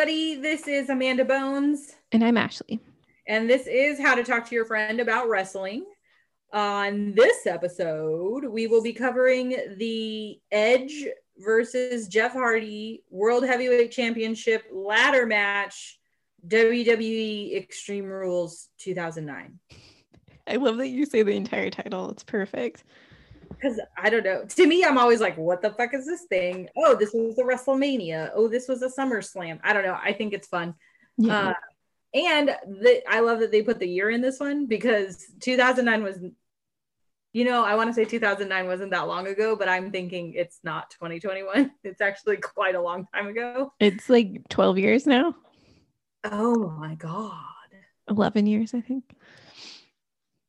everybody. This is Amanda Bones. And I'm Ashley. And this is How to Talk to Your Friend About Wrestling. On this episode, we will be covering the Edge versus Jeff Hardy World Heavyweight Championship ladder match, WWE Extreme Rules 2009. I love that you say the entire title. It's perfect because I don't know. To me, I'm always like, what the fuck is this thing? Oh, this was a WrestleMania. Oh, this was a SummerSlam. I don't know. I think it's fun. Yeah. Uh, and the, I love that they put the year in this one because 2009 was, you know, I want to say 2009 wasn't that long ago, but I'm thinking it's not 2021. It's actually quite a long time ago. It's like 12 years now. Oh my God. 11 years, I think.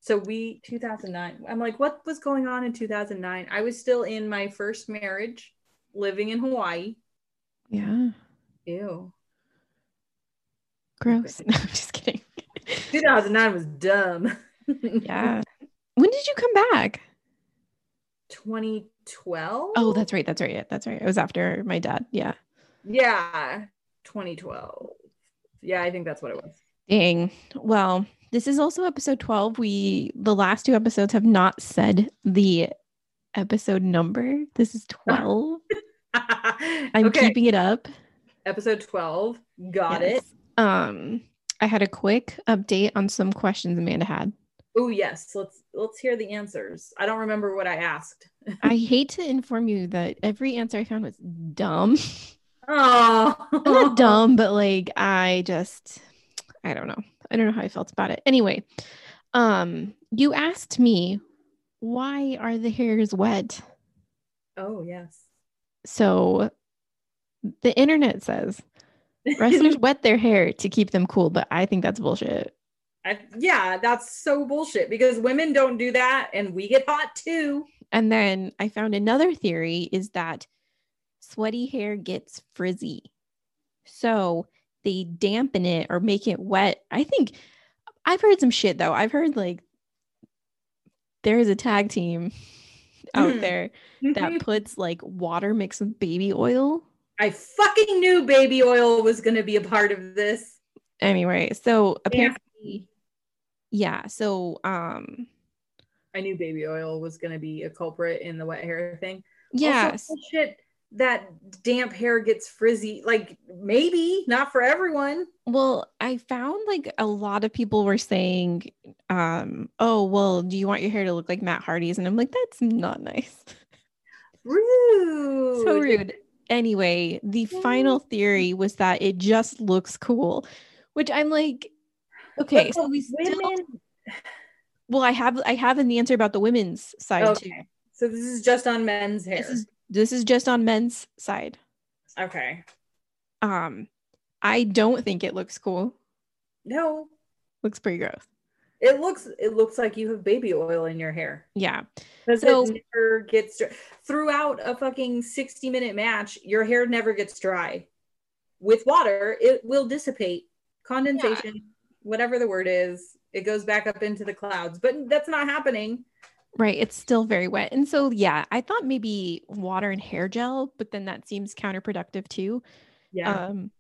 So we 2009. I'm like, what was going on in 2009? I was still in my first marriage, living in Hawaii. Yeah. Ew. Gross. No, I'm just kidding. 2009 was dumb. yeah. When did you come back? 2012. Oh, that's right. That's right. That's right. It was after my dad. Yeah. Yeah. 2012. Yeah, I think that's what it was. Dang. Well, this is also episode 12. We the last two episodes have not said the episode number. This is 12. I'm okay. keeping it up. Episode 12. Got yes. it. Um I had a quick update on some questions Amanda had. Oh yes, let's let's hear the answers. I don't remember what I asked. I hate to inform you that every answer I found was dumb. Oh, not dumb, but like I just I don't know. I don't know how I felt about it. Anyway, um, you asked me why are the hairs wet? Oh, yes. So the internet says wrestlers wet their hair to keep them cool, but I think that's bullshit. I, yeah, that's so bullshit because women don't do that and we get hot too. And then I found another theory is that sweaty hair gets frizzy. So they dampen it or make it wet. I think I've heard some shit though. I've heard like there is a tag team out there that puts like water mixed with baby oil. I fucking knew baby oil was going to be a part of this. Anyway, so apparently yeah, so um I knew baby oil was going to be a culprit in the wet hair thing. Yes. Also, shit that damp hair gets frizzy like maybe not for everyone. Well i found like a lot of people were saying um oh well do you want your hair to look like matt hardy's? And i'm like that's not nice. Rude so rude. anyway the final theory was that it just looks cool which i'm like okay so we still well i have i have an answer about the women's side okay. too so this is just on men's hair. this is this is just on men's side. Okay. Um, I don't think it looks cool. No. Looks pretty gross. It looks it looks like you have baby oil in your hair. Yeah. Because so, it never gets dry. throughout a fucking 60 minute match, your hair never gets dry. With water, it will dissipate. Condensation, yeah. whatever the word is, it goes back up into the clouds. But that's not happening. Right. It's still very wet. And so, yeah, I thought maybe water and hair gel, but then that seems counterproductive too. Yeah. Um,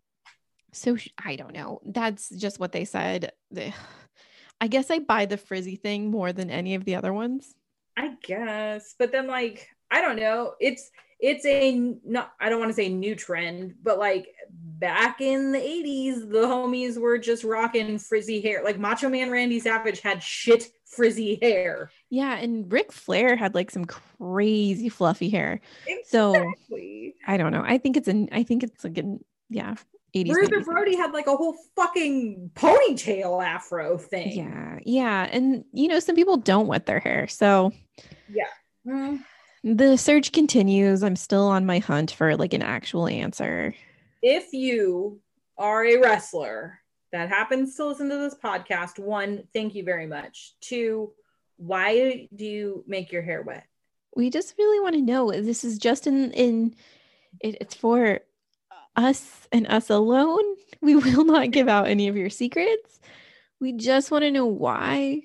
so I don't know. That's just what they said. I guess I buy the frizzy thing more than any of the other ones. I guess. But then, like, I don't know. It's, it's a not I don't want to say new trend, but like back in the 80s, the homies were just rocking frizzy hair. Like Macho Man Randy Savage had shit frizzy hair. Yeah, and Ric Flair had like some crazy fluffy hair. Exactly. So I don't know. I think it's an I think it's like an yeah. 80s, Bruiser Brody had like a whole fucking ponytail afro thing. Yeah, yeah, and you know some people don't wet their hair, so yeah. Mm. The search continues. I'm still on my hunt for like an actual answer. If you are a wrestler that happens to listen to this podcast, one, thank you very much. Two, why do you make your hair wet? We just really want to know. This is just in in it, it's for us and us alone. We will not give out any of your secrets. We just want to know why,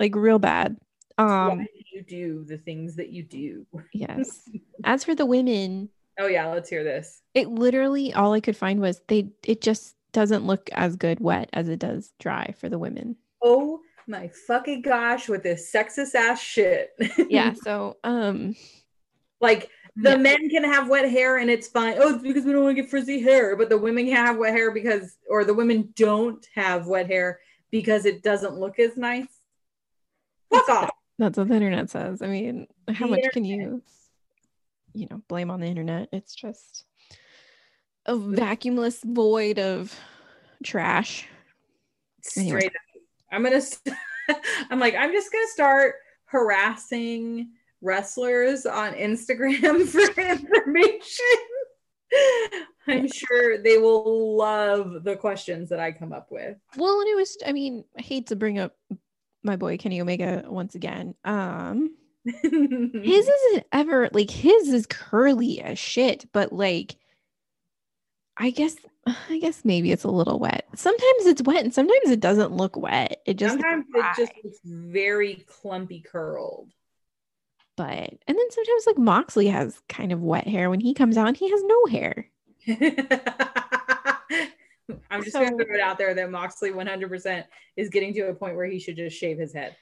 like real bad. Um, why do you do the things that you do? yes. As for the women, Oh yeah, let's hear this. It literally all I could find was they it just doesn't look as good wet as it does dry for the women. Oh my fucking gosh, with this sexist ass shit. yeah, so um like the Yeah. men can have wet hair and it's fine. Oh, it's because we don't want to get frizzy hair, but the women can have wet hair because, or the women don't have wet hair because it doesn't look as nice. Fuck off. that's what the internet says. I mean, how The much can you you know, blame on the internet? It's just a vacuumless void of trash. Anyway. Straight up. I'm gonna. St- I'm like, I'm just gonna start harassing wrestlers on Instagram for information. I'm sure they will love the questions that I come up with. Well, and it was I mean, I hate to bring up my boy Kenny Omega once again. Um his isn't ever like his is curly as shit but like i guess i guess maybe it's a little wet. Sometimes it's wet and sometimes it doesn't look wet. It just Sometimes it just looks very clumpy curled. but and then sometimes like moxley has kind of wet hair. When he comes out and he has no hair. I'm just So- gonna throw it out there that Moxley 100% is getting to a point where he should just shave his head.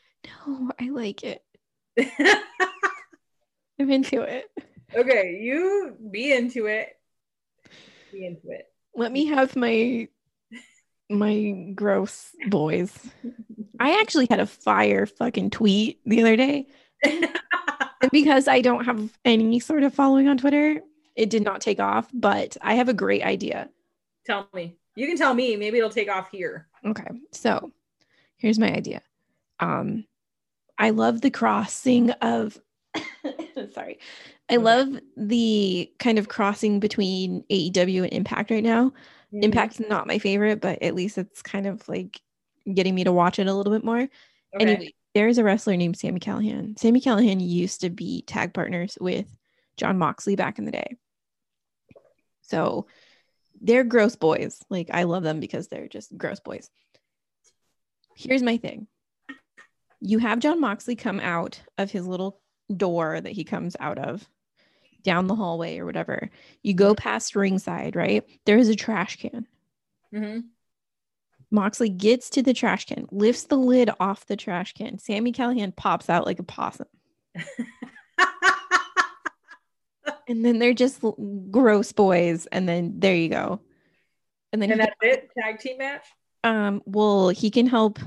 no i like it. I'm into it. Okay, you be into it. Be into it. let me have my my gross boys i actually had a fire fucking tweet the other day And because I don't have any sort of following on Twitter, it did not take off, but I have a great idea. tell me. You can tell me. Maybe it'll take off here. Okay. So here's my idea. Um, I love the crossing of sorry. I love the kind of crossing between AEW and Impact right now. Mm-hmm. Impact's not my favorite, but at least it's kind of like getting me to watch it a little bit more. Okay. Anyway, there's a wrestler named Sami Callihan. Sami Callihan used to be tag partners with Jon Moxley back in the day. So they're gross boys. Like I love them because they're just gross boys. Here's my thing. You have Jon Moxley come out of his little door that he comes out of down the hallway or whatever. You go past ringside, right? There is a trash can. Mhm. Moxley gets to the trash can, lifts the lid off the trash can. Sami Callihan pops out like a possum. And then they're just gross boys. And then there you go. And then and that's it. Tag team match. um, well, he can help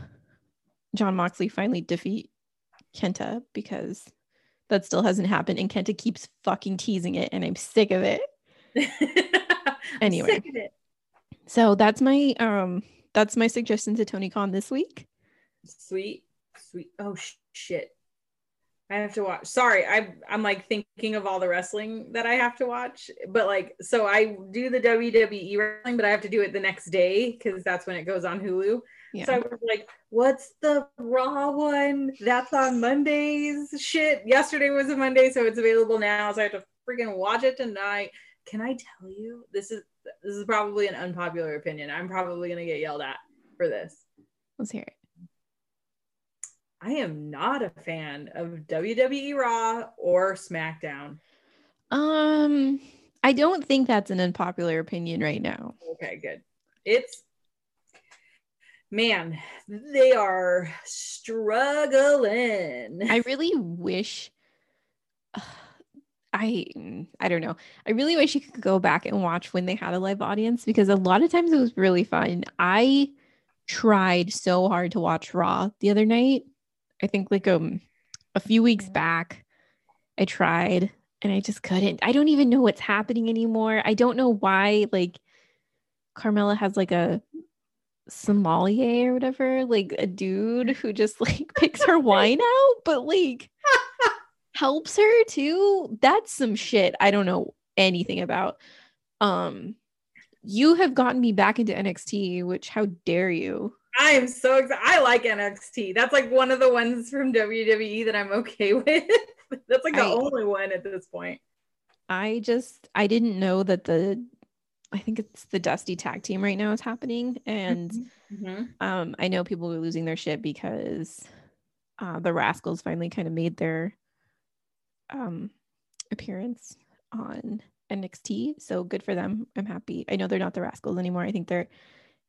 Jon Moxley finally defeat Kenta because that still hasn't happened. And Kenta keeps fucking teasing it. And I'm sick of it. Anyway. sick of it. So that's my um that's my suggestion to Tony Khan this week. Sweet, sweet. Oh sh- shit. I have to watch. Sorry, I I'm like thinking of all the wrestling that I have to watch, but like so I do the WWE wrestling, but I have to do it the next day because that's when it goes on Hulu. Yeah. So I was like, "What's the Raw one? That's on Mondays." Shit, yesterday was a Monday, so it's available now. So I have to freaking watch it tonight. Can I tell you? This is this is probably an unpopular opinion. I'm probably gonna get yelled at for this. Let's hear it. I am not a fan of WWE Raw or SmackDown. Um, I don't think that's an unpopular opinion right now. Okay, good. It's man, they are struggling. I really wish I I don't know. I really wish you could go back and watch when they had a live audience because a lot of times it was really fun. I tried so hard to watch Raw the other night. I think like um a few weeks back I tried and I just couldn't. I don't even know what's happening anymore. I don't know why like Carmella has like a sommelier or whatever, like a dude who just like picks her wine out, but like helps her too. That's some shit I don't know anything about. Um you have gotten me back into NXT, which how dare you? I am so excited. I like NXT. That's like one of the ones from WWE that I'm okay with. That's like the I- only one at this point. I just I didn't know that the I think it's the Dusty tag team right now is happening and Mhm. um I know people are losing their shit because uh the Rascals finally kind of made their um appearance on NXT. So good for them. I'm happy. I know they're not the Rascals anymore. I think they're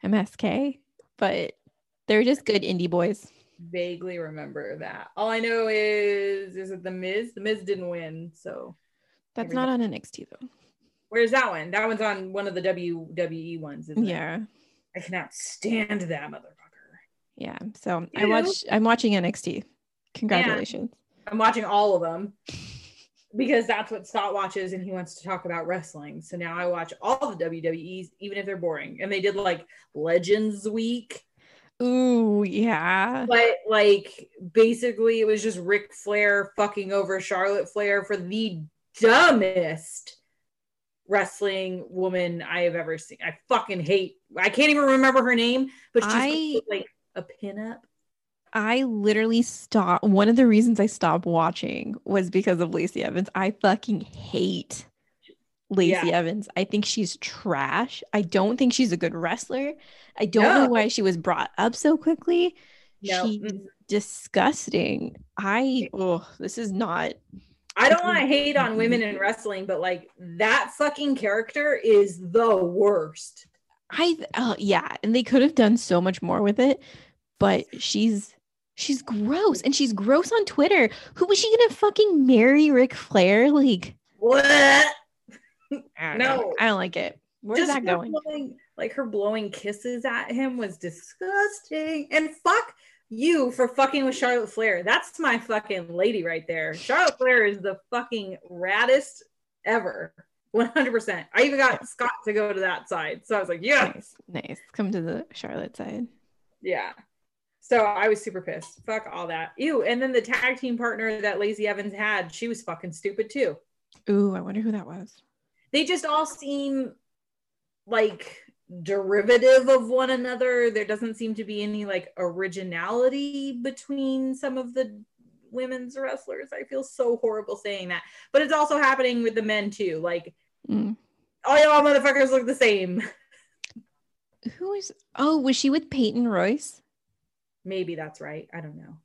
MSK, but they're just good indie boys. Vaguely remember that. All I know is is it the Miz? The Miz didn't win, so that's not on NXT though. Where's that one? That one's on one of the WWE ones, yeah. It? I cannot stand that motherfucker. Yeah. So Ew. I watch I'm watching NXT. Congratulations. I'm watching all of them because that's what Scott watches and he wants to talk about wrestling. So now I watch all the WWEs, even if they're boring. And they did like Legends Week. Ooh, yeah. But like basically it was just Ric Flair fucking over Charlotte Flair for the dumbest wrestling woman I have ever seen. I fucking hate I can't even remember her name, but she's I, like a pinup. I literally stopped. One of the reasons I stopped watching was because of Lacey Evans. I fucking hate Lacey yeah. Evans. I think she's trash. I don't think she's a good wrestler. I don't no. know why she was brought up so quickly. No. She's disgusting. I oh, this is not I don't want to hate on women in wrestling, but like that fucking character is the worst. I uh, yeah, and they could have done so much more with it, but she's She's gross and she's gross on Twitter. Who was she gonna fucking marry Ric Flair? Like what? I no, know. I don't like it. Where's Just that going? Blowing, like her blowing kisses at him was disgusting. And fuck you for fucking with Charlotte Flair. That's my fucking lady right there. Charlotte Flair is the fucking raddest ever. 100%. I even got Scott to go to that side. So I was like, yeah. Nice. nice. Come to the Charlotte side. Yeah. So I was super pissed. Fuck all that. Ew. And then the tag team partner that Lacey Evans had, she was fucking stupid too. Ooh, I wonder who that was. They just all seem like derivative of one another. There doesn't seem to be any like originality between some of the women's wrestlers. I feel so horrible saying that. But it's also happening with the men too. Like mm. all y'all motherfuckers look the same. Who is oh, was she with Peyton Royce? Maybe that's right. I don't know.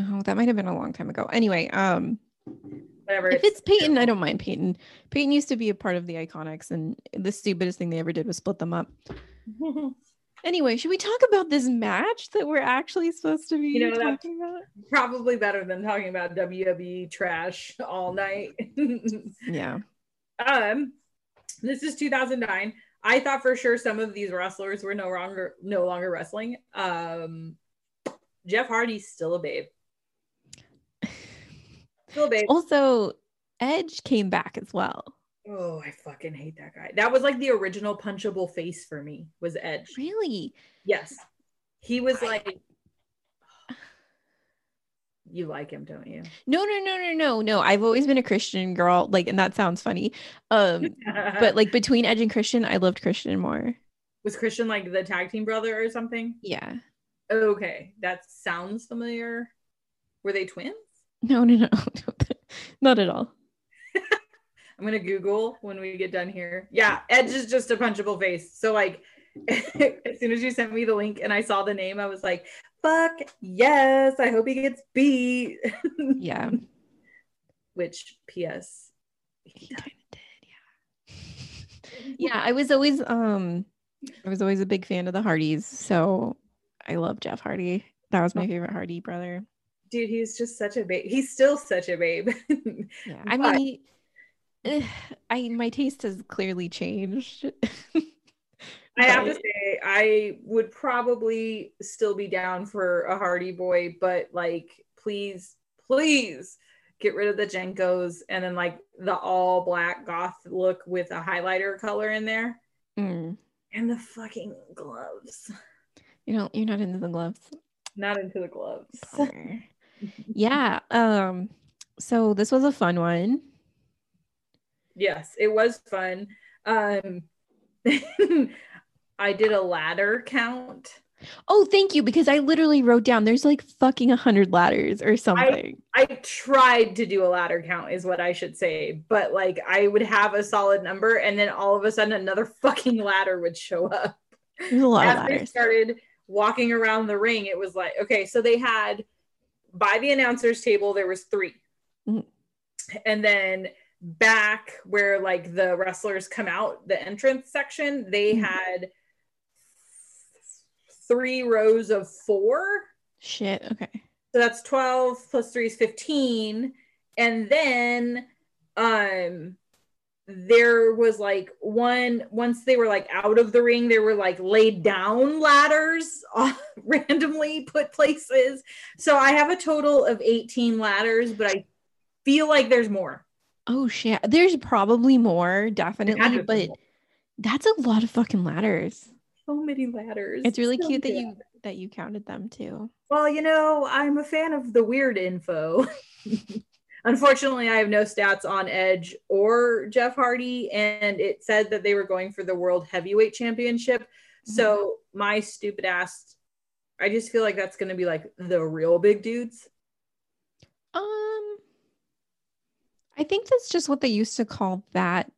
Oh, that might have been a long time ago. Anyway, um whatever. If it's Peyton, I don't mind Peyton. Peyton used to be a part of the Iconics, and the stupidest thing they ever did was split them up. anyway, should we talk about this match that we're actually supposed to be you know, talking about? Probably better than talking about WWE trash all night. yeah. Um, this is 2009. I thought for sure some of these wrestlers were no longer no longer wrestling. Um, Jeff Hardy's still a babe. A babe. Also, Edge came back as well. Oh, I fucking hate that guy. That was like the original punchable face for me. Was Edge? Really? Yes. He was like you like him, don't you? No, no, no, no, no, no. I've always been a Christian girl. Like, and that sounds funny. Um, but like between Edge and Christian, I loved Christian more. Was Christian like the tag team brother or something? Yeah. Okay, that sounds familiar. Were they twins? No, no, no, not at all. I'm gonna Google when we get done here. Yeah, Edge is just a punchable face. So like, as soon as you sent me the link and I saw the name, I was like, fuck yes, I hope he gets beat. yeah. Which, P.S. He kind of did, yeah. yeah, I was always um, I was always a big fan of the Hardys, so I love Jeff Hardy. That was my favorite Hardy brother. Dude, he's just such a babe. He's still such a babe. yeah, I mean, I my taste has clearly changed. I have to say, I would probably still be down for a Hardy Boy, but like, please, please get rid of the JNCOs and then like the all black goth look with a highlighter color in there. Mm. And the fucking gloves. You know, you're not into the gloves. Not into the gloves. Yeah. Um, so this was a fun one. Yes, it was fun. Um I did a ladder count. Oh, thank you. Because I literally wrote down there's like fucking a hundred ladders or something. I, I, tried to do a ladder count, is what I should say. But like I would have a solid number, and then all of a sudden another fucking ladder would show up. There's a lot As of ladders. They started walking around the ring. It was like, okay, so they had by the announcers table, there was 3 mm-hmm. And then back where like the wrestlers come out the entrance section, they Mhm. had three rows of four. Shit. Okay. So that's 12 plus 3 is 15. And then um there was like one once they were like out of the ring, there were like laid down ladders randomly put places. So I have a total of 18 ladders, but I feel like there's more. Oh shit. There's probably more, definitely, but more. that's a lot of fucking ladders. so many ladders. It's really So cute that you that you counted them too. Well, you know, I'm a fan of the weird info. Unfortunately, I have no stats on Edge or Jeff Hardy, and it said that they were going for the World Heavyweight Championship. So, my stupid ass, I just feel like that's going to be like the real big dudes. Um I think that's just what they used to call that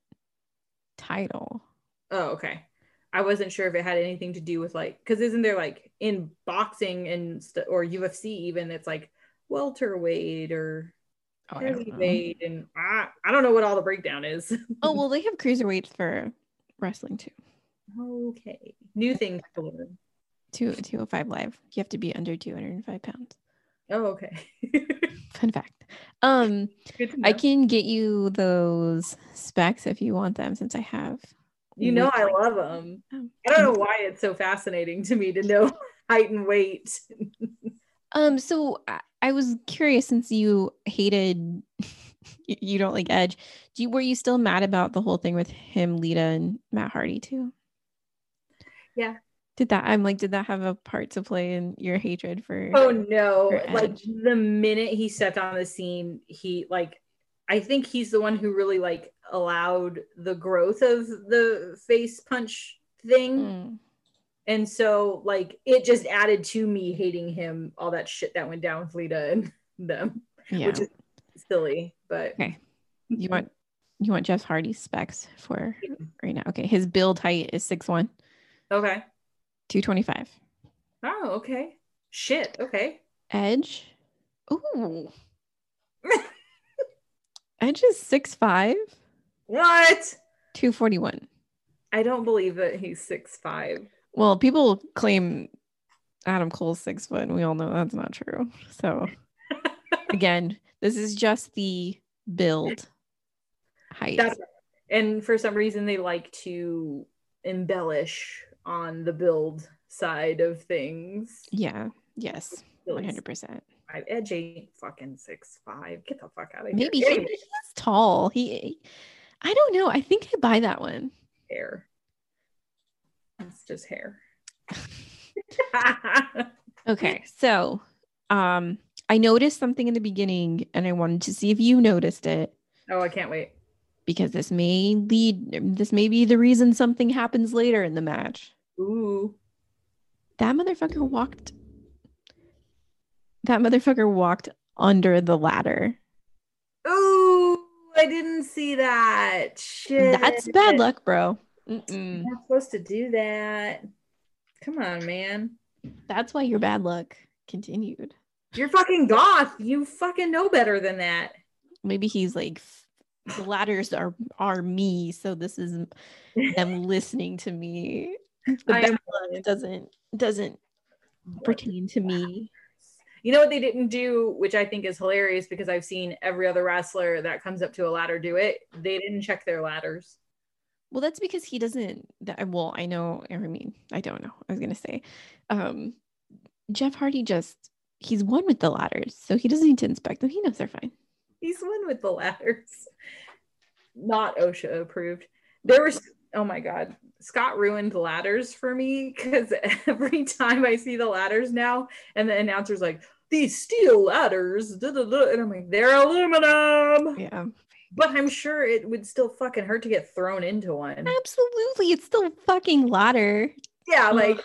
title. Oh, okay. I wasn't sure if it had anything to do with like, because isn't there like in boxing and st- or UFC even, it's like welterweight or Oh, I don't and I, I don't know what all the breakdown is. Oh, well, they have cruiserweights for wrestling too. Okay. New things to learn. Two, 205 live. You have to be under 205 pounds. Oh, okay. Fun fact. Um, Good to know. I can get you those specs if you want them since I have. you know I love them. Oh. I don't know why it's so fascinating to me to know height and weight. Um, so I, was curious since you hated you, you don't like Edge. Do you were you still mad about the whole thing with him, Lita, and Matt Hardy too? Yeah. Did that I'm like, did that have a part to play in your hatred for Oh no. For Like the minute he stepped on the scene, he like I think he's the one who really like allowed the growth of the face punch thing. Mm, And so like it just added to me hating him all that shit that went down with Lita and them, yeah. which is silly, but Okay. You mhm. want you want Jeff Hardy's specs for right now. Okay. His build height is six one. okay. 225. Oh, okay. Shit. Okay. Edge. Ooh. Edge is six five. What? 241. I don't believe that he's six five. Well, people claim Adam Cole's six foot, and we all know that's not true. So, again, this is just the build height. That's and for some reason they like to embellish on the build side of things. yeah. Yes. 100%. five. Edge ain't fucking six five. Get the fuck out of here. Maybe he, Anyway, he tall. He, I don't know. I think I buy that one. hair. It's just hair. Okay. So, um, I noticed something in the beginning and I wanted to see if you noticed it oh, I can't wait. because this may lead, this may be the reason something happens later in the match. Ooh. That motherfucker walked. That motherfucker walked under the ladder. Ooh, I didn't see that. Shit. That's bad luck, bro. Mm-mm. You're not supposed to do that. Come on, man. That's why your bad luck continued. You're fucking goth. You fucking know better than that. Maybe he's like, the ladders are are me, so this is them listening to me. The I bad luck doesn't doesn't pertain to me. You know what they didn't do, which I think is hilarious because I've seen every other wrestler that comes up to a ladder do it. They didn't check their ladders. Well, that's because he doesn't. That, well, I know. I mean, I don't know. I was gonna say, um, Jeff Hardy just he's one with the ladders, so he doesn't need to inspect them. He knows they're fine. He's one with the ladders. Not OSHA approved. There was oh my god, Scott ruined ladders for me because every time I see the ladders now, and the announcer's like, "These steel ladders," da, da, da," and I'm like, "They're aluminum." Yeah, But I'm sure it would still fucking hurt to get thrown into one. absolutely. It's still fucking ladder. Yeah, like,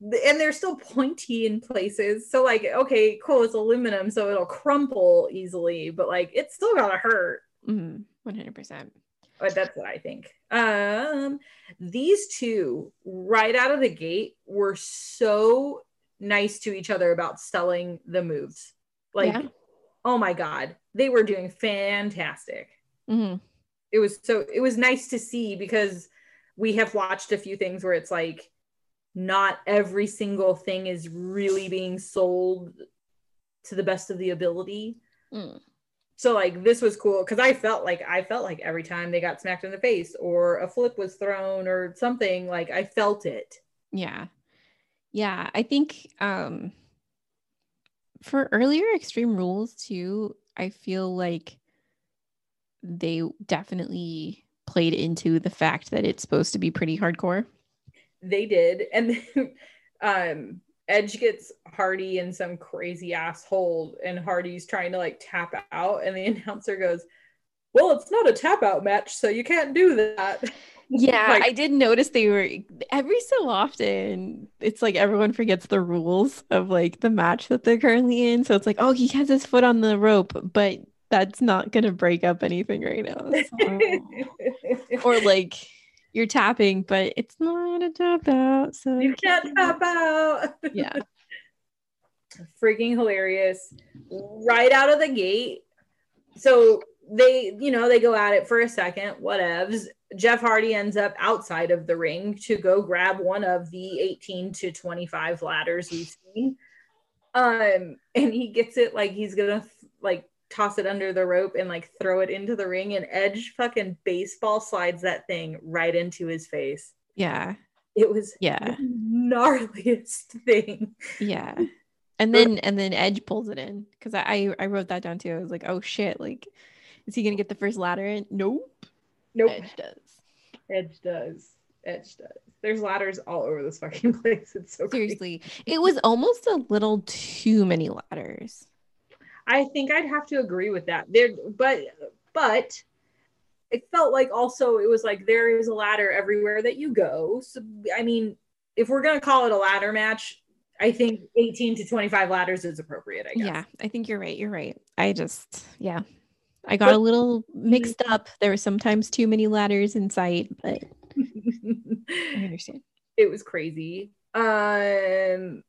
and they're still pointy in places. So, like, okay, cool, it's aluminum, so it'll crumple easily, but like, it's still gotta hurt. Mm, One hundred percent. But that's what I think. Um, these two right out of the gate were so nice to each other about selling the moves. Like, Yeah. oh my god, they were doing fantastic. Hmm it was so it was nice to see because we have watched a few things where it's like not every single thing is really being sold to the best of the ability. Mm. So like this was cool because I felt like I felt like every time they got smacked in the face or a flip was thrown or something, like I felt it. Yeah. Yeah. I think um for earlier extreme rules too, I feel like they definitely played into the fact that it's supposed to be pretty hardcore. They did. And um Edge gets Hardy in some crazy asshole, and Hardy's trying to like tap out, and the announcer goes, Well, it's not a tap out match, so you can't do that. Yeah, like, I did notice they were every so often. It's like everyone forgets the rules of like the match that they're currently in. So it's like, oh, he has his foot on the rope, but that's not gonna break up anything right now. So. or like you're tapping, but it's not a tap out. So you can't tap out. Yeah. Freaking hilarious. Right out of the gate. So they, you know, they go at it for a second, whatevs. Jeff Hardy ends up outside of the ring to go grab one of the 18 to 25 ladders we've seen. Um, and he gets it like he's gonna like toss it under the rope and like throw it into the ring and Edge fucking baseball slides that thing right into his face. Yeah. It was yeah gnarliest thing. Yeah. And then and then Edge pulls it in because I I wrote that down too. I was like, oh shit, like is he gonna get the first ladder in? Nope. Nope. Edge does. Edge does. Edge does. There's ladders all over this fucking place. It's so seriously. Crazy. It was almost a little too many ladders. I think I'd have to agree with that. There, but but it felt like also it was like there is a ladder everywhere that you go. So I mean, if we're gonna call it a ladder match, I think 18 to 25 ladders is appropriate. I guess. Yeah, I think you're right. You're right. I just yeah. I got a little mixed up. There were sometimes too many ladders in sight, but I understand. It was crazy. Um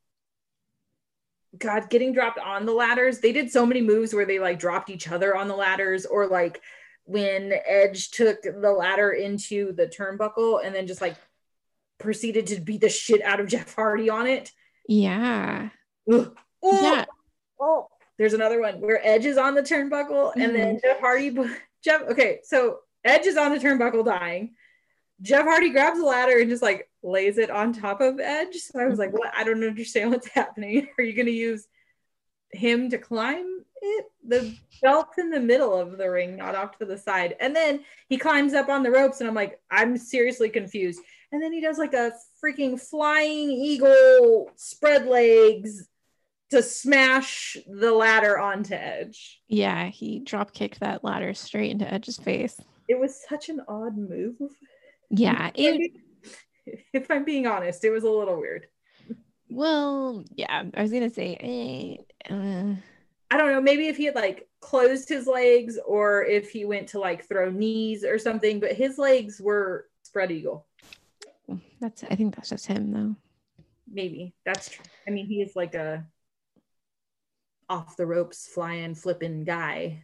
God, getting dropped on the ladders. They did so many moves where they like dropped each other on the ladders, or like when Edge took the ladder into the turnbuckle and then just like proceeded to beat the shit out of Jeff Hardy on it. Yeah. Oh, yeah. Oh, there's another one where Edge is on the turnbuckle and mm-hmm. then Jeff Hardy. Jeff, okay, so Edge is on the turnbuckle dying. Jeff Hardy grabs the ladder and just like lays it on top of Edge. So I was like, what? I don't understand what's happening. Are you going to use him to climb it? The belt's in the middle of the ring, not off to the side. And then he climbs up on the ropes, and I'm like, I'm seriously confused. And then he does like a freaking flying eagle spread legs to smash the ladder onto Edge. Yeah, he drop kicked that ladder straight into Edge's face. It was such an odd move. Yeah, it, if I'm being honest, it was a little weird. Well, yeah, I was gonna say, eh, uh... I don't know. Maybe if he had like closed his legs, or if he went to like throw knees or something, but his legs were spread eagle. That's. I think that's just him, though. Maybe that's true. I mean, he is like a off the ropes, flying, flipping guy.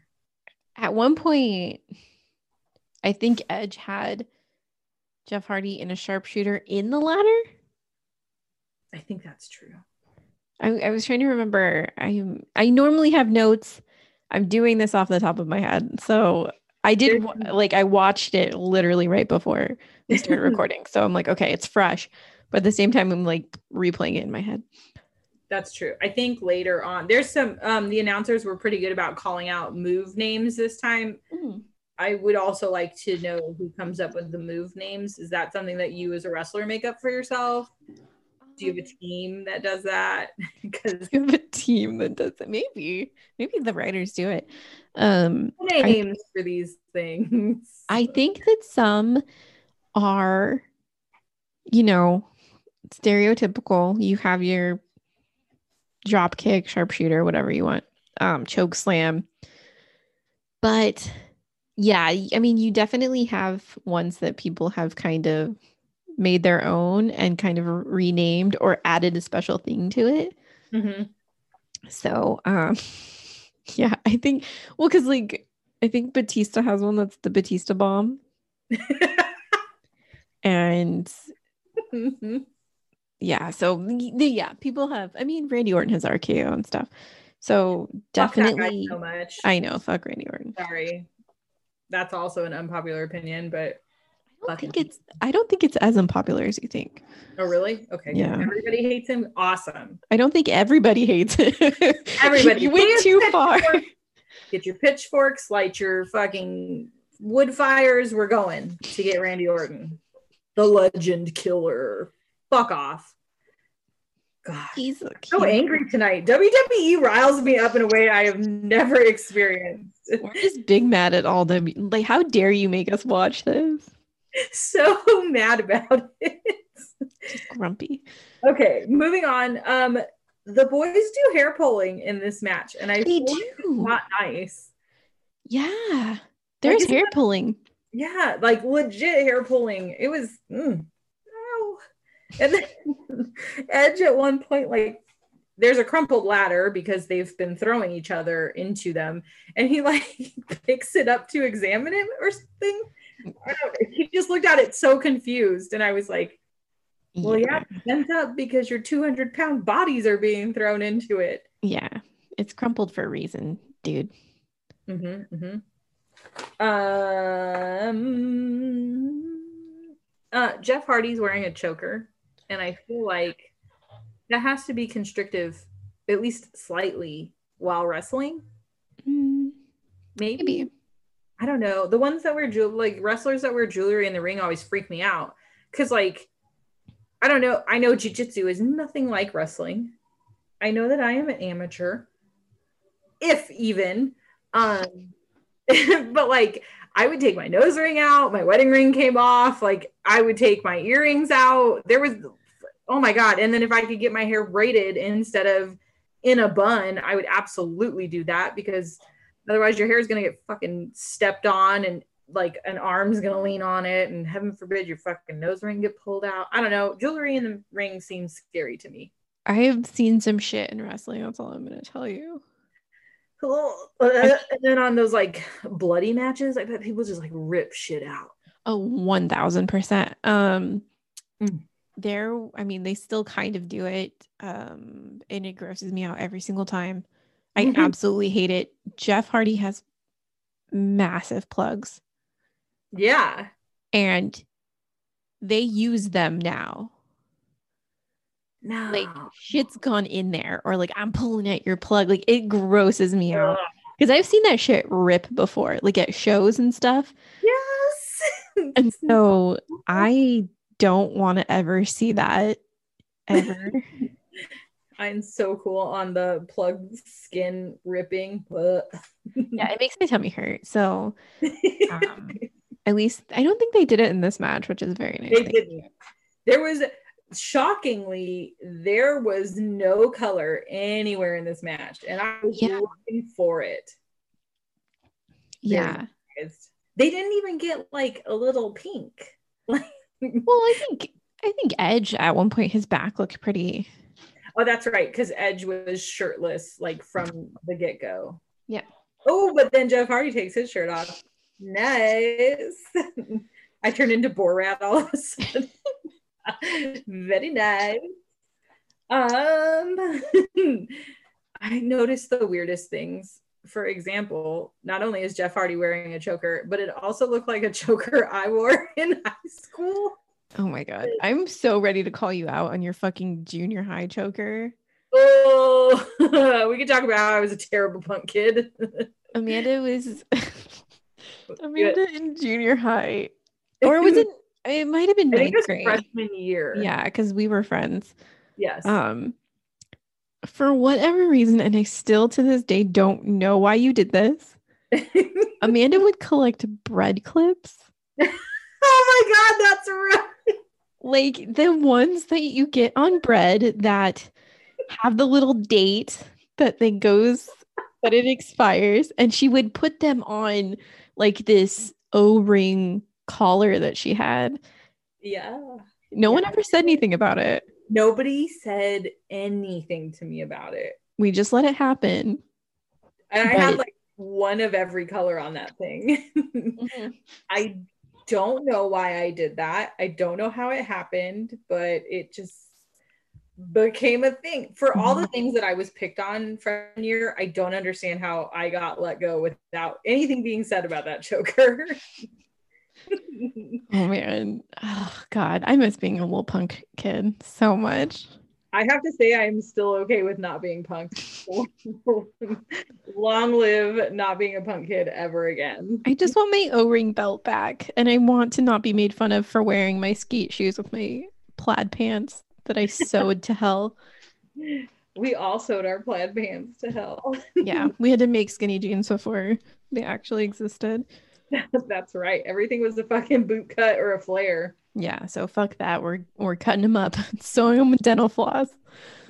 At one point, I think Edge had Jeff Hardy in a sharpshooter in the ladder? I think that's true. I, I was trying to remember. I I normally have notes. I'm doing this off the top of my head, so I did like I watched it literally right before we started recording. So I'm like, okay, it's fresh, but at the same time, I'm like replaying it in my head. That's true. I think later on, there's some. Um, the announcers were pretty good about calling out move names this time. Mm. I would also like to know who comes up with the move names. Is that something that you as a wrestler make up for yourself? Do you have a um, team that does that? Because you have a team that does it. Maybe, maybe the writers do it. Um, names I, for these things. I think that some are, you know, stereotypical. You have your drop kick, sharpshooter, whatever you want, um, choke slam, but yeah, I mean, you definitely have ones that people have kind of made their own and kind of renamed or added a special thing to it. Mm-hmm. So, um, yeah, I think, well, because like I think Batista has one that's the Batista bomb. and mm-hmm. yeah, so yeah, people have. I mean, Randy Orton has RKO and stuff. So definitely, so much. I know, fuck Randy Orton. Sorry, that's also an unpopular opinion, but I don't think it's. I don't think it's as unpopular as you think. Oh, really? Okay. Yeah. Everybody hates him. Awesome. I don't think everybody hates him. Everybody. you went too far. Get your pitchforks, light your fucking wood fires. We're going to get Randy Orton, the legend killer. Fuck off. God, he's so angry tonight. WWE riles me up in a way I have never experienced. We're just big mad at all them. Like, how dare you make us watch this? So mad about it. Just grumpy. Okay, moving on. Um, the boys do hair pulling in this match, and I they do not nice. Yeah, there's like, hair pulling. Yeah, like legit hair pulling. It was. Mm. And then Edge at one point, like, there's a crumpled ladder because they've been throwing each other into them, and he like picks it up to examine it or something. I don't know. He just looked at it so confused, and I was like, well, yeah, bent up because your 200 pound bodies are being thrown into it. Yeah, it's crumpled for a reason, dude. Mm-hmm, mm-hmm. Um, uh, Jeff Hardy's wearing a choker, and I feel like that has to be constrictive, at least slightly, while wrestling. Mm, maybe. maybe. I don't know. The ones that wear jewelry, like wrestlers that wear jewelry in the ring, always freak me out because, like, I don't know. I know jujitsu is nothing like wrestling. I know that I am an amateur, if even. Um, but like I would take my nose ring out, my wedding ring came off, like I would take my earrings out. There was oh my god. And then if I could get my hair braided instead of in a bun, I would absolutely do that because otherwise your hair is gonna get fucking stepped on and like an arm's gonna lean on it, and heaven forbid your fucking nose ring get pulled out. I don't know. Jewelry in the ring seems scary to me. I have seen some shit in wrestling. That's all I'm gonna tell you. Cool. Uh, and then on those like bloody matches, I bet people just like rip shit out. Oh, one thousand percent. Um, mm. There. I mean, they still kind of do it. Um, and it grosses me out every single time. I mm-hmm. absolutely hate it. Jeff Hardy has massive plugs. Yeah. And they use them now. No. Like shit's gone in there, or like I'm pulling at your plug. Like it grosses me out. Because I've seen that shit rip before, like at shows and stuff. Yes. and so I don't want to ever see that ever. I'm so cool on the plug skin ripping. but yeah, it makes my tummy hurt. So um, at least I don't think they did it in this match, which is very nice. They didn't. There was shockingly there was no color anywhere in this match, and I was yeah. looking for it. Yeah, they didn't even get like a little pink. Well, I think I think Edge at one point his back looked pretty. Oh, that's right, because Edge was shirtless like from the get go. Yeah. Oh, but then Jeff Hardy takes his shirt off. Nice. I turned into Borat all of a sudden. Very nice. Um, I noticed the weirdest things. For example, not only is Jeff Hardy wearing a choker, but it also looked like a choker I wore in high school. Oh my god. I'm so ready to call you out on your fucking junior high choker. Oh, we could talk about how I was a terrible punk kid. Amanda was Amanda in junior high, or was it? It might have been ninth grade, freshman year. Yeah, because we were friends. Yes. Um, for whatever reason, and I still to this day don't know why you did this. Amanda would collect bread clips. oh my god, that's right. Like the ones that you get on bread that have the little date that then goes that it expires, and she would put them on like this O-ring collar that she had. Yeah. No yeah. one ever said anything about it. Nobody said anything to me about it. We just let it happen. And I had like one of every color on that thing. mm-hmm. I don't know why I did that. I don't know how it happened, but it just became a thing. For all the mm-hmm. things that I was picked on freshman year, I don't understand how I got let go without anything being said about that choker. oh man. Oh god. I miss being a little punk kid so much. I have to say I'm still okay with not being punk. Long live not being a punk kid ever again. I just want my O-ring belt back and I want to not be made fun of for wearing my skeet shoes with my plaid pants that I sewed to hell. We all sewed our plaid pants to hell. yeah, we had to make skinny jeans before they actually existed. That's right. Everything was a fucking boot cut or a flare. Yeah, so fuck that. We're we're cutting them up, sewing them with dental floss.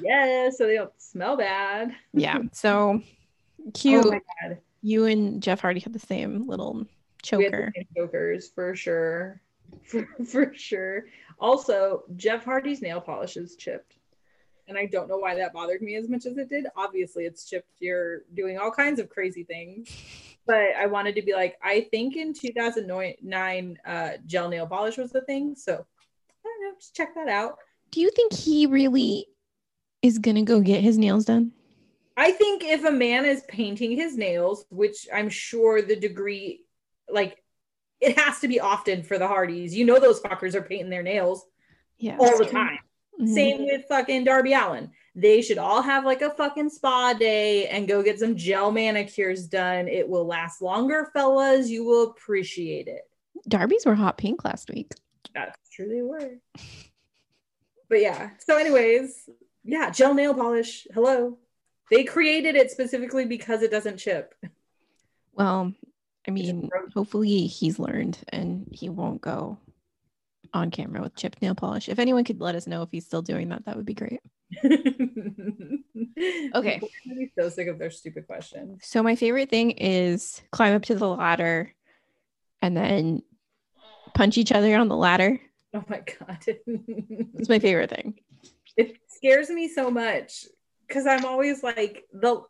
Yeah, so they don't smell bad. yeah. So oh cute. Oh you and Jeff Hardy had the same little choker. Same chokers for sure. For, for sure. Also, Jeff Hardy's nail polish is chipped. And I don't know why that bothered me as much as it did. Obviously, it's chipped. You're doing all kinds of crazy things but I wanted to be like, I think in 2009, uh, gel nail polish was the thing. So I don't know, just check that out. Do you think he really is going to go get his nails done? I think if a man is painting his nails, which I'm sure the degree, like, it has to be often for the Hardys. You know, those fuckers are painting their nails yeah, all the time. Mm-hmm. Same with fucking Darby Allin they should all have like a fucking spa day and go get some gel manicures done. It will last longer, fellas. You will appreciate it. Darby's were hot pink last week. That's true, they were. But yeah. So, anyways, yeah, gel nail polish. Hello. They created it specifically because it doesn't chip. Well, I mean, hopefully he's learned and he won't go on camera with chipped nail polish. If anyone could let us know if he's still doing that, that would be great. okay. I'm so sick of their stupid questions. So my favorite thing is climb up to the ladder and then punch each other on the ladder. Oh my god. it's my favorite thing. It scares me so much because I'm always like the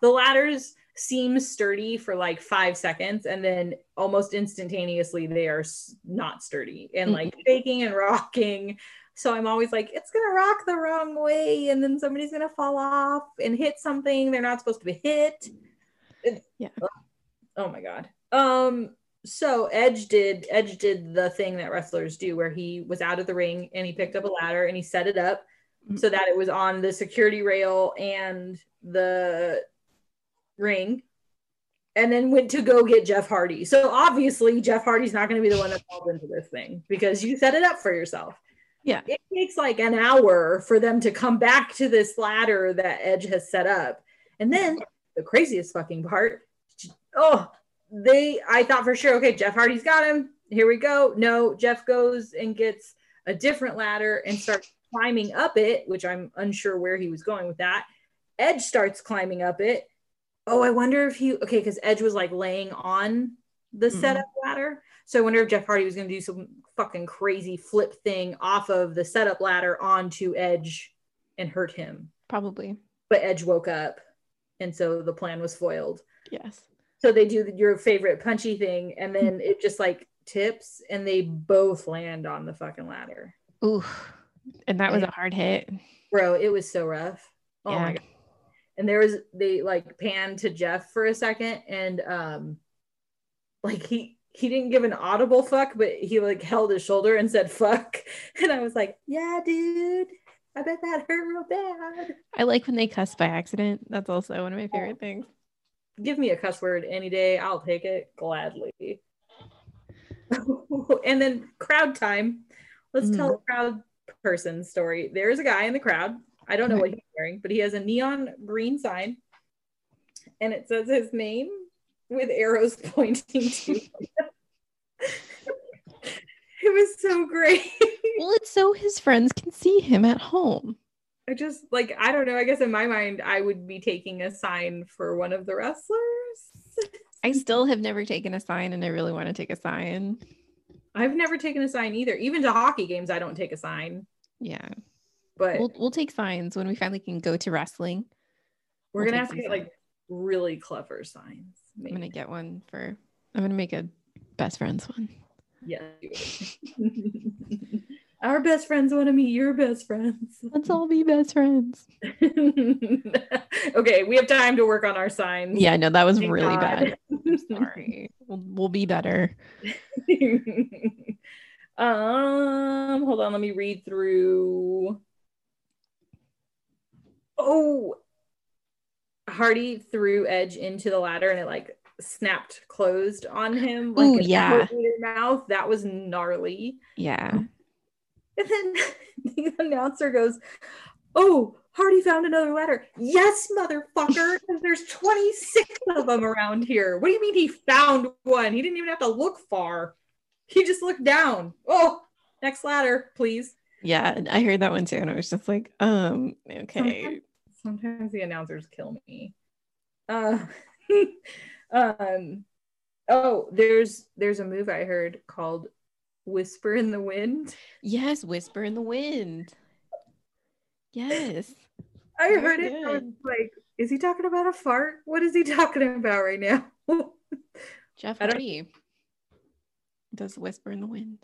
the ladders seem sturdy for like five seconds and then almost instantaneously they are not sturdy and like mm-hmm. shaking and rocking. So i'm always like it's gonna rock the wrong way and then somebody's gonna fall off and hit something they're not supposed to be hit. Yeah. oh my god. Um so edge did edge did the thing that wrestlers do where he was out of the ring and he picked up a ladder and he set it up mm-hmm. so that it was on the security rail and the ring and then went to go get Jeff Hardy. So obviously Jeff Hardy's not going to be the one that falls into this thing because you set it up for yourself. Yeah. It takes like an hour for them to come back to this ladder that Edge has set up. And then the craziest fucking part, oh, they I thought for sure, okay, Jeff Hardy's got him. Here we go. No, Jeff goes and gets a different ladder and starts climbing up it, which I'm unsure where he was going with that. Edge starts climbing up it Oh, I wonder if he okay because Edge was like laying on the mm-hmm. setup ladder. So I wonder if Jeff Hardy was going to do some fucking crazy flip thing off of the setup ladder onto Edge and hurt him. Probably. But Edge woke up, and so the plan was foiled. Yes. So they do your favorite punchy thing, and then it just like tips, and they both land on the fucking ladder. Ooh, and that was a hard hit, bro. It was so rough. Oh yeah. my god and there was they like panned to Jeff for a second and um like he he didn't give an audible fuck but he like held his shoulder and said fuck. And I was like yeah dude. I bet that hurt real bad. I like when they cuss by accident. That's also one of my favorite things. Give me a cuss word any day. I'll take it gladly. And then crowd time. Let's mm. tell a crowd person story. There's a guy in the crowd I don't know what he's wearing, but he has a neon green sign and it says his name with arrows pointing to it was so great. well, it's so his friends can see him at home. I just like I don't know. I guess in my mind, I would be taking a sign for one of the wrestlers. I still have never taken a sign, and I really want to take a sign. I've never taken a sign either. Even to hockey games, I don't take a sign. Yeah, but we'll, we'll take signs when we finally can go to wrestling. We're we'll gonna have to get signs. like really clever signs. I'm gonna get one for. I'm gonna make a best friends one. Yeah. Our best friends want to meet your best friends. Let's all be best friends. okay, we have time to work on our signs. Yeah, no, that was Thank really God. bad. I'm sorry. We'll, we'll be better. um, hold on, let me read through. Oh, Hardy threw Edge into the ladder and it like snapped closed on him. Like Ooh, yeah. Mouth. That was gnarly. Yeah. And then the announcer goes, Oh, Hardy found another ladder. Yes, motherfucker. There's 26 of them around here. What do you mean he found one? He didn't even have to look far. He just looked down. Oh, next ladder, please. Yeah, I heard that one too. And I was just like, um, okay. Sometimes, sometimes the announcers kill me. Uh um oh, there's there's a move I heard called Whisper in the Wind. Yes, Whisper in the Wind. Yes. I Very heard it. I was like, is he talking about a fart? What is he talking about right now? Jeff Hardy does Whisper in the Wind.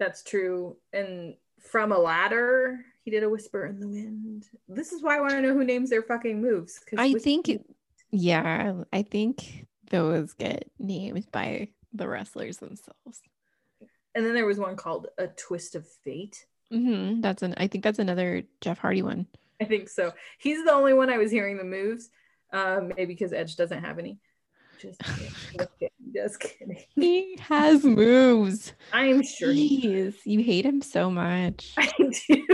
That's true. And from a ladder, he did a Whisper in the Wind. This is why I want to know who names their fucking moves. I think, yeah, I think those get named by the wrestlers themselves and then there was one called A Twist of Fate. Mm-hmm. That's an. I think that's another Jeff Hardy one. I think so. He's the only one I was hearing the moves. Um, maybe because Edge doesn't have any. Just kidding. Just kidding. Just kidding. He has moves. I'm sure. Jeez, you hate him so much. I do.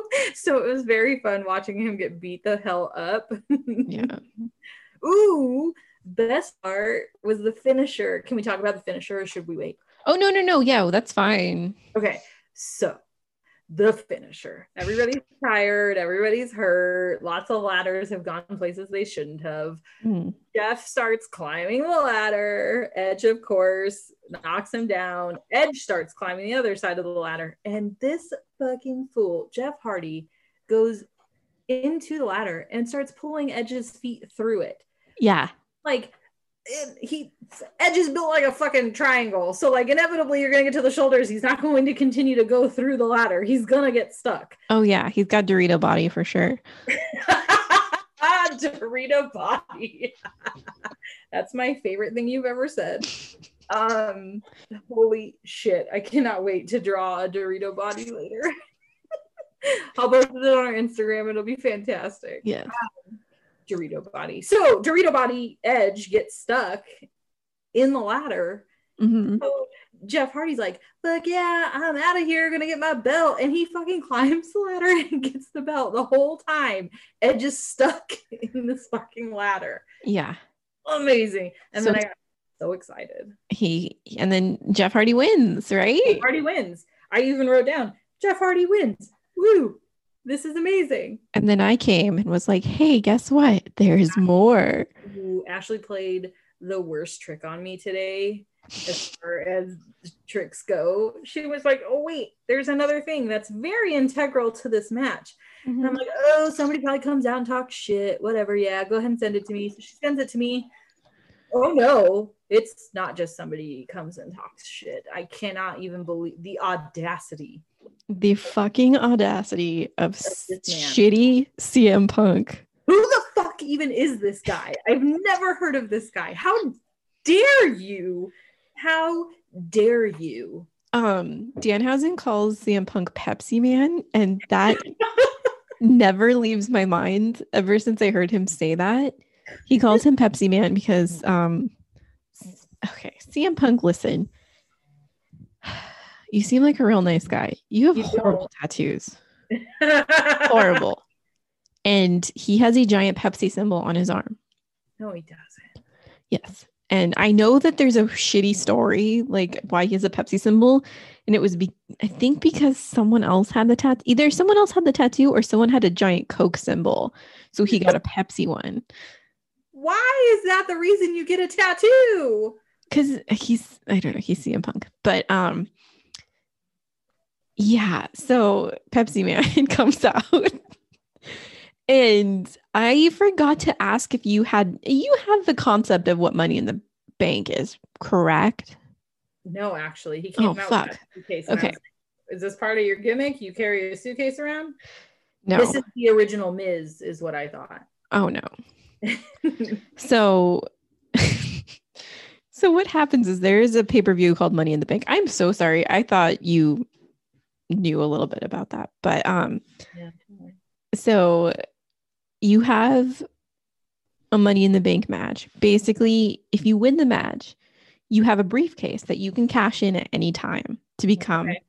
so it was very fun watching him get beat the hell up. yeah. Ooh, best part was the finisher. Can we talk about the finisher or should we wait? Oh no, no, no. Yeah, that's fine. Okay. So the finisher. Everybody's tired, everybody's hurt. Lots of ladders have gone places they shouldn't have. Mm. Jeff starts climbing the ladder. Edge, of course, knocks him down. Edge starts climbing the other side of the ladder. And this fucking fool, Jeff Hardy, goes into the ladder and starts pulling Edge's feet through it. Yeah. Like it, he edge is built like a fucking triangle. So like inevitably you're gonna get to the shoulders. He's not going to continue to go through the ladder. He's gonna get stuck. Oh yeah. He's got dorito body for sure. Dorito body. That's my favorite thing you've ever said. Um holy shit. I cannot wait to draw a dorito body later. I'll post it on our instagram. It'll be fantastic. Yeah um, Dorito Body. So Dorito Body Edge gets stuck in the ladder. Mm-hmm. So Jeff Hardy's like, look, yeah, I'm out of here, gonna get my belt. And he fucking climbs the ladder and gets the belt the whole time. Edge is stuck in this fucking ladder. Yeah. Amazing. And so then I got so excited. He and then Jeff Hardy wins, right? Jeff Hardy wins. I even wrote down Jeff Hardy wins. Woo. This is amazing. And then I came and was like, hey, guess what? There's more. Ooh, Ashley played the worst trick on me today as far as tricks go. She was like, oh, wait, there's another thing that's very integral to this match. Mm-hmm. And I'm like, oh, somebody probably comes out and talks shit. Whatever. Yeah, go ahead and send it to me. So she sends it to me. Oh, no, it's not just somebody comes and talks shit. I cannot even believe the audacity the fucking audacity of shitty CM Punk. Who the fuck even is this guy? I've never heard of this guy. How dare you? How dare you? Um, Danhausen calls CM Punk Pepsi Man, and that never leaves my mind ever since I heard him say that. He calls him Pepsi Man because um okay, CM Punk, listen you seem like a real nice guy. You have you horrible don't. tattoos. horrible. And he has a giant Pepsi symbol on his arm. No, he doesn't. Yes. And I know that there's a shitty story, like why he has a Pepsi symbol. And it was, be- I think, because someone else had the tattoo. Either someone else had the tattoo or someone had a giant Coke symbol. So he got a Pepsi one. Why is that the reason you get a tattoo? Because he's, I don't know, he's CM Punk. But um, yeah. So Pepsi Man comes out And I forgot to ask if you had you have the concept of what money in the bank is, correct? No, actually, he oh, came Oh, out fuck. with a suitcase. Okay. like, Is this part of your gimmick? You carry a suitcase around? No. This is the original Miz, is what I thought. oh no. So so what happens is there is a pay-per-view called Money in the Bank. I'm so sorry. I thought you knew a little bit about that. But um Yeah. so you have a money in the bank match. Basically, if you win the match, you have a briefcase that you can cash in at any time to become Okay.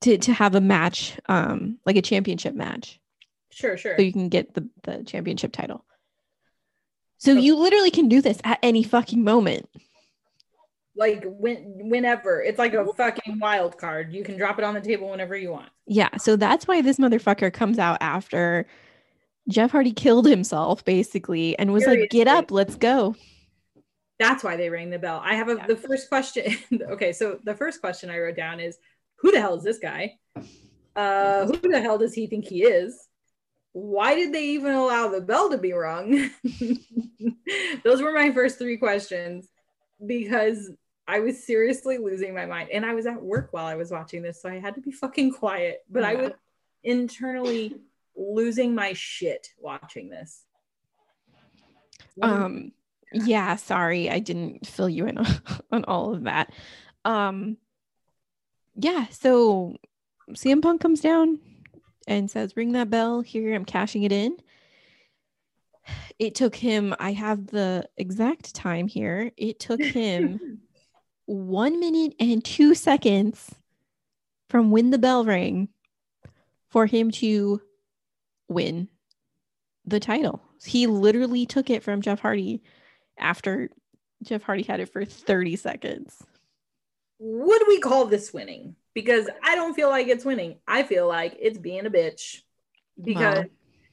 to, to have a match, um, like a championship match. Sure, sure. So you can get the, the championship title. So Okay. you literally can do this at any fucking moment. Like when whenever. It's like a fucking wild card. You can drop it on the table whenever you want. Yeah. So that's why this motherfucker comes out after Jeff Hardy killed himself, basically, and was like, get up, let's go. That's why they rang the bell. I have a Yeah. the first question. okay, so the first question I wrote down is who the hell is this guy? Uh who the hell does he think he is? Why did they even allow the bell to be rung? Those were my first three questions because I was seriously losing my mind. And I was at work while I was watching this, so I had to be fucking quiet. But I was internally losing my shit watching this. Um, yeah, sorry, I didn't fill you in on, on all of that. Um, yeah, so CM Punk comes down and says, "Ring that bell. Here, I'm cashing it in." It took him. I have the exact time here. It took him one minute and two seconds from when the bell rang for him to win the title. He literally took it from Jeff Hardy after Jeff Hardy had it for 30 seconds. would we call this winning? Because I don't feel like it's winning. I feel like it's being a bitch. Because Wow.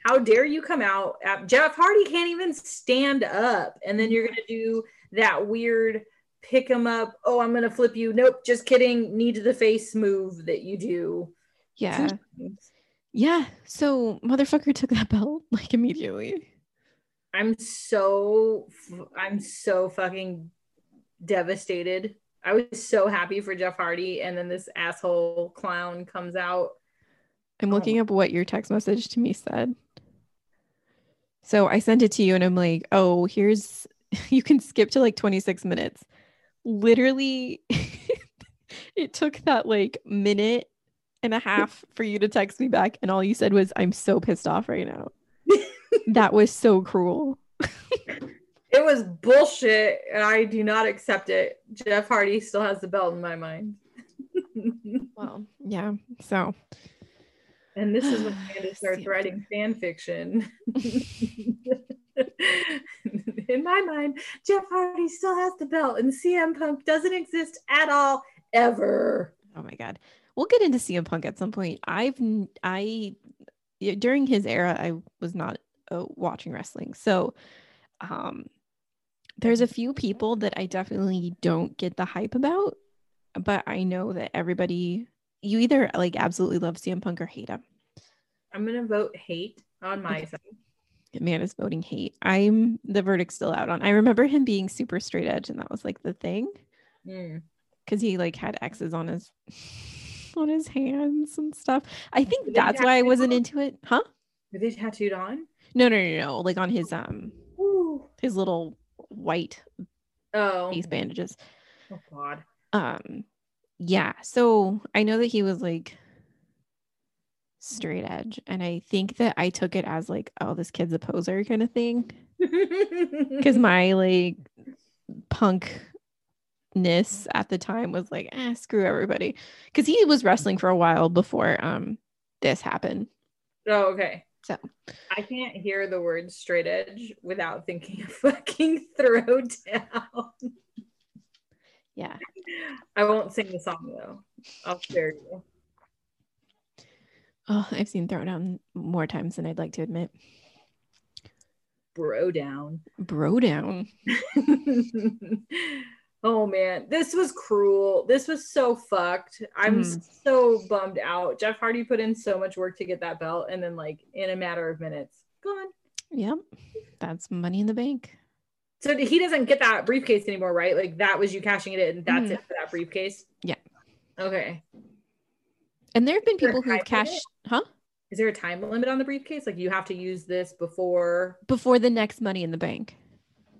how dare you come out? Jeff Hardy can't even stand up, and then you're gonna do that weird pick him up. Oh, I'm gonna flip you. Nope, just kidding. Knee to the face move that you do. Yeah. Yeah. So motherfucker took that belt like immediately. I'm so I'm so fucking devastated. I was so happy for Jeff Hardy, and then this asshole clown comes out. I'm Oh looking up what your text message to me said. So I sent it to you and I'm like, oh, here's, you can skip to like 26 minutes. Literally, it took that like minute and a half for you to text me back. And all you said was, I'm so pissed off right now. that was so cruel. It was bullshit, and I do not accept it. Jeff Hardy still has the belt in my mind. Well, yeah. So and this is when Amanda starts writing fan fiction. in my mind, Jeff Hardy still has the belt, and CM Punk doesn't exist at all, ever. Oh my god. We'll get into CM Punk at some point. I've I during his era I was not uh, watching wrestling. So um there's a few people that I definitely don't get the hype about, but I know that everybody you either like absolutely love CM Punk or hate him. I'm gonna vote hate on my side. Man is voting hate. I'm the verdict still out on. I remember him being super straight edge and that was like the thing Mm. because he like had X's on his on his hands and stuff. I think Did that's why I wasn't him? into it. Huh? Were they tattooed on? No, no, no, no. Like on his um Ooh. his little white Oh. face bandages. oh God. Um yeah, so I know that he was like straight edge and I think that I took it as like oh this kid's a poser kind of thing cuz my like punkness at the time was like eh, screw everybody cuz he was wrestling for a while before um this happened. Oh, okay. So. I can't hear the word straight edge without thinking of fucking throwdown. Yeah. I won't sing the song though. I'll spare you. Oh, I've seen Throwdown more times than I'd like to admit. Bro down. Bro down. oh man, this was cruel. This was so fucked. I'm Mhm. so bummed out. Jeff Hardy put in so much work to get that belt, and then like in a matter of minutes, gone. Yep. That's money in the bank. So he doesn't get that briefcase anymore, right? Like that was you cashing it in, and that's Mhm. it for that briefcase. Yeah. Okay. And there have been Is there a people who've cashed, huh? Is there a time limit on the briefcase? Like you have to use this before? Before the next money in the bank.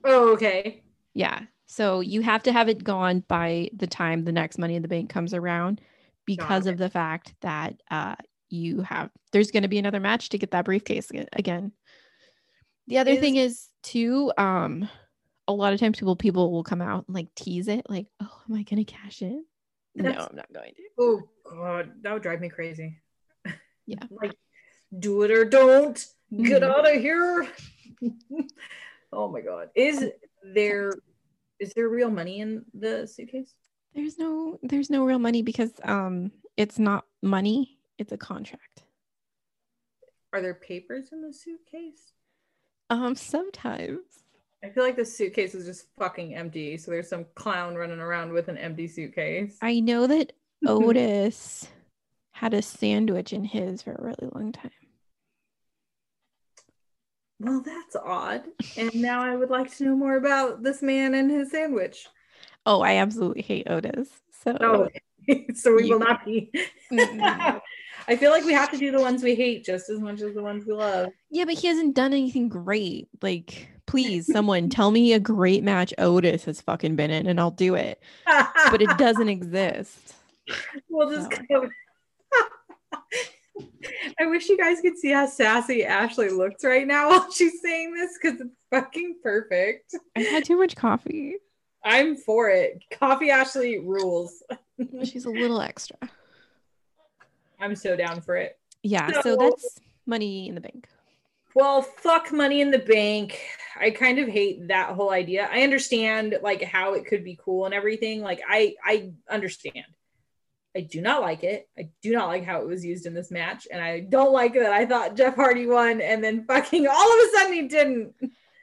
Oh, okay. Yeah. So you have to have it gone by the time the next money in the bank comes around because of the fact that uh you have there's going to be another match to get that briefcase again. The other Is- thing is too um a lot of times people people will come out and like tease it like, "Oh, am I going to cash it?" No, I'm not going to. Oh god, that would drive me crazy. Yeah. like do it or don't. Get Mhm. out of here. oh my god. Is there is there real money in the suitcase? There's no there's no real money because um it's not money, it's a contract. Are there papers in the suitcase? Um sometimes I feel like the suitcase is just fucking empty. So there's some clown running around with an empty suitcase. I know that Mm-hmm. Otis had a sandwich in his for a really long time. well, that's odd. And now I would like to know more about this man and his sandwich. Oh, I absolutely hate Otis. So Oh, so we You- will not be. I feel like we have to do the ones we hate just as much as the ones we love. yeah, but he hasn't done anything great. Like, please, someone tell me a great match Otis has fucking been in, and I'll do it. But it doesn't exist. We'll just No. go. I wish you guys could see how sassy Ashley looks right now while she's saying this because it's fucking perfect. I had too much coffee. I'm for it. Coffee Ashley rules. She's a little extra. I'm so down for it. Yeah, So- so that's money in the bank. Well, fuck money in the bank. I kind of hate that whole idea. I understand like how it could be cool and everything. Like I I understand. I do not like it. I do not like how it was used in this match. And I don't like that I thought Jeff Hardy won and then fucking all of a sudden he didn't.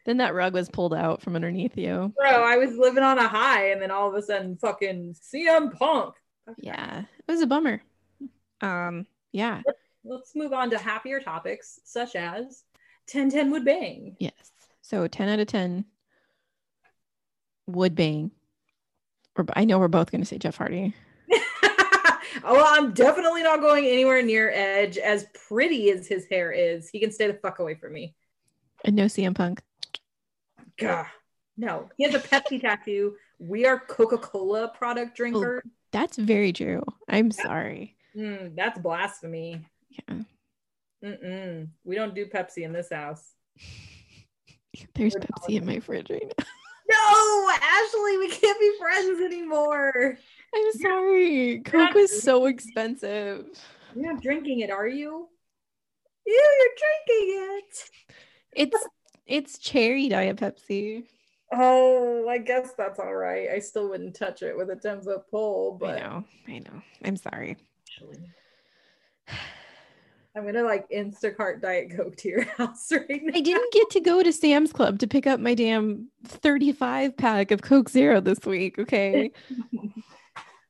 Then that rug was pulled out from underneath you. Bro, I was living on a high and then all of a sudden fucking CM Punk. Yeah, it was a bummer. Um, yeah, Let's move on to happier topics such as 1010 would bang. yes. So 10 out of 10 would bang. I know we're both going to say Jeff Hardy. Oh, I'm definitely not going anywhere near Edge. As pretty as his hair is, he can stay the fuck away from me. And no CM Punk. Gah. No, he has a Pepsi tattoo. We are Coca Cola product drinker. That's very true. I'm sorry. Mm, that's blasphemy. Yeah. Mm-mm. We don't do Pepsi in this house. There's We're Pepsi in my fridge right now. No, Ashley, we can't be friends anymore. I'm sorry. Coke was so expensive. You're not drinking it, are you? Ew, you're drinking it. It's it's cherry diet Pepsi. Oh, I guess that's all right. I still wouldn't touch it with a 10 foot pole, but I know. I know. I'm sorry. actually, I'm gonna like Instacart Diet Coke to your house right now. I didn't get to go to Sam's Club to pick up my damn 35 pack of Coke Zero this week. Okay.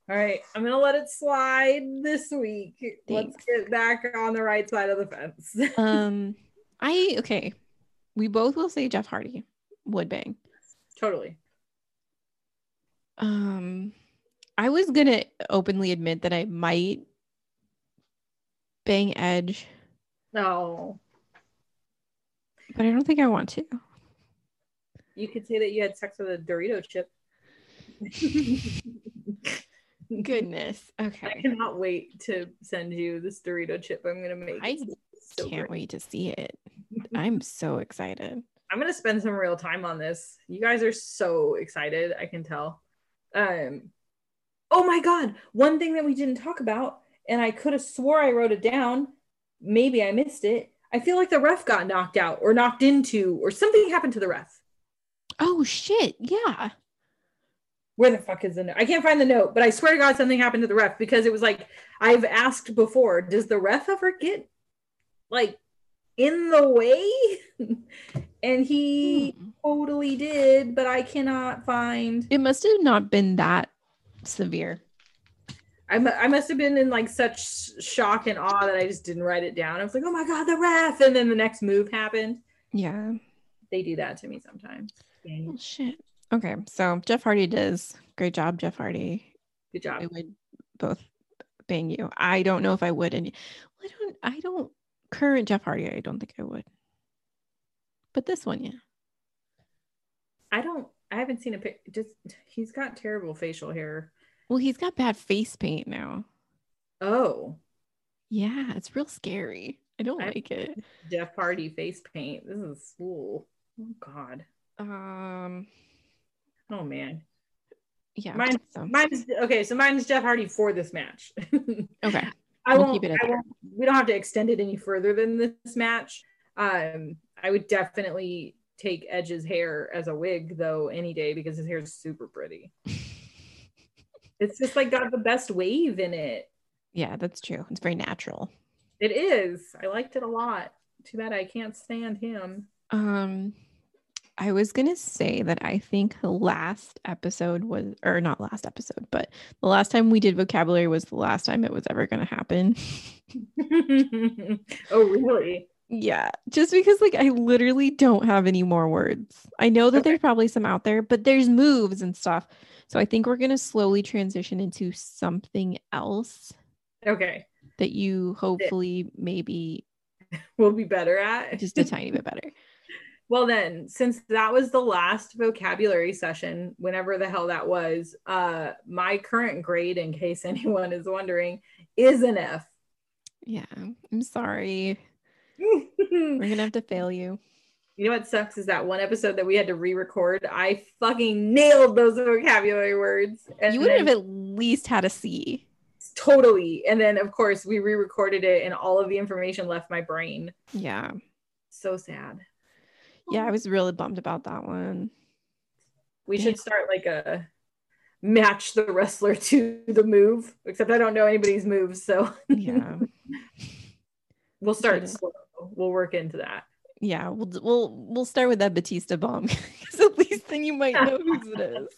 All right, I'm gonna let it slide this week. Let's get back on the right side of the fence. um, I okay. We both will say Jeff Hardy would bang. totally. Um, I was gonna openly admit that I might bang Edge, No, but I don't think I want to. you could say that you had sex with a Dorito chip. Goodness. Okay. I cannot wait to send you this Dorito chip I'm gonna make. I so Can't great. wait to see it. I'm so excited. I'm gonna spend some real time on this. You guys are so excited, I can tell. Um oh my god, one thing that we didn't talk about, and I could have swore I wrote it down. Maybe I missed it. I feel like the ref got knocked out or knocked into, or something happened to the ref. Oh shit. Yeah. Where the fuck is the note? I can't find the note, but I swear to God, something happened to the ref because it was like I've asked before, does the ref ever get like in the way? and he Hmm. totally did, but I cannot find. It must have not been that severe. I, I must have been in like such shock and awe that I just didn't write it down. I was like, oh my God, the ref. And then the next move happened. Yeah. They do that to me sometimes. Oh, shit. Okay. So Jeff Hardy does. Great job, Jeff Hardy. Good job. I would both bang you. I don't know if I would. And I don't, I don't, current Jeff Hardy, I don't think I would. But this one, yeah. I don't, I haven't seen a pic. Just, he's got terrible facial hair. Well, he's got bad face paint now. Oh. Yeah, it's real scary. I don't I, like it. Jeff Hardy face paint. This is school. Oh God. Um. Oh man. Yeah. Mine, so. mine's okay. So mine's Jeff Hardy for this match. okay. I we'll won't, keep it. I won't, we don't have to extend it any further than this match. Um, I would definitely take Edge's hair as a wig though any day because his hair is super pretty. it's just like got the best wave in it. Yeah, that's true. It's very natural. It is. I liked it a lot. Too bad I can't stand him. Um I was going to say that I think the last episode was, or not last episode, but the last time we did vocabulary was the last time it was ever going to happen. oh, really? Yeah. Just because, like, I literally don't have any more words. I know that okay. there's probably some out there, but there's moves and stuff. So I think we're going to slowly transition into something else. Okay. That you hopefully maybe will be better at. just a tiny bit better. Well, then, since that was the last vocabulary session, whenever the hell that was, uh, my current grade, in case anyone is wondering, is an F. Yeah, I'm sorry. We're gonna have to fail you. You know what sucks is that one episode that we had to re-record. I fucking nailed those vocabulary words. And you would have at least had a C. Totally. And then of course we re-recorded it and all of the information left my brain. Yeah. So sad. Yeah, I was really bummed about that one. We should start like a match the wrestler to the move, except I don't know anybody's moves. So yeah, we'll start slow. We'll work into that. Yeah, we'll we'll we'll start with that Batista bomb because at least then you might know whose it is.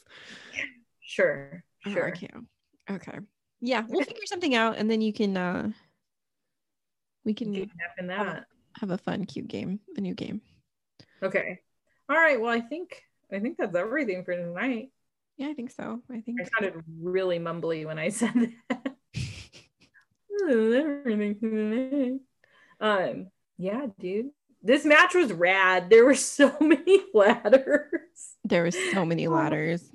Sure, sure. Oh, okay, okay. Yeah, we'll figure something out, and then you can uh we can have, have a fun, cute game, a new game. Okay. All right. Well, I think I think that's everything for tonight. Yeah, I think so. I think I sounded really mumbly when I said that. everything Um, yeah, dude. This match was rad. There were so many ladders. There were so many ladders.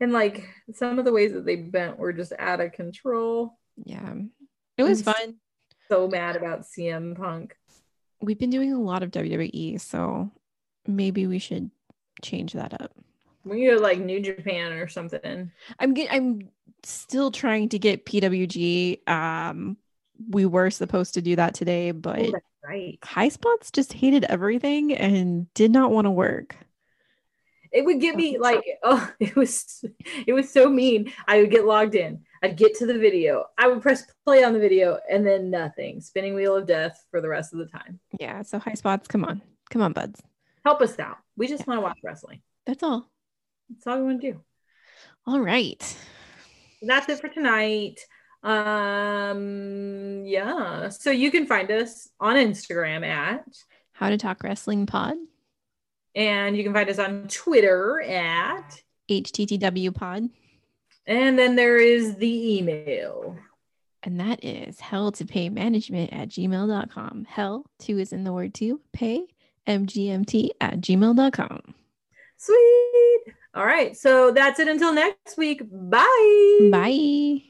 And like some of the ways that they bent were just out of control. Yeah. It was I'm fun. So mad about CM Punk. We've been doing a lot of WWE, so maybe we should change that up. We go like New Japan or something. I'm get, I'm still trying to get PWG. Um, we were supposed to do that today, but oh, right. High Spots just hated everything and did not want to work. It would get me like, oh, it was it was so mean. I would get logged in. I'd get to the video. I would press play on the video and then nothing. Spinning wheel of death for the rest of the time. Yeah. So high spots, come on. Come on, buds help us out. We just want to watch wrestling. That's all. That's all we want to do. All right. That's it for tonight. Um yeah. So you can find us on Instagram at How to Talk Wrestling Pod. And you can find us on Twitter at HTTW Pod. And then there is the email. And that is hell to pay management at gmail.com. Hell, two is in the word two, pay mgmt at gmail.com. Sweet. All right. So that's it until next week. Bye. Bye.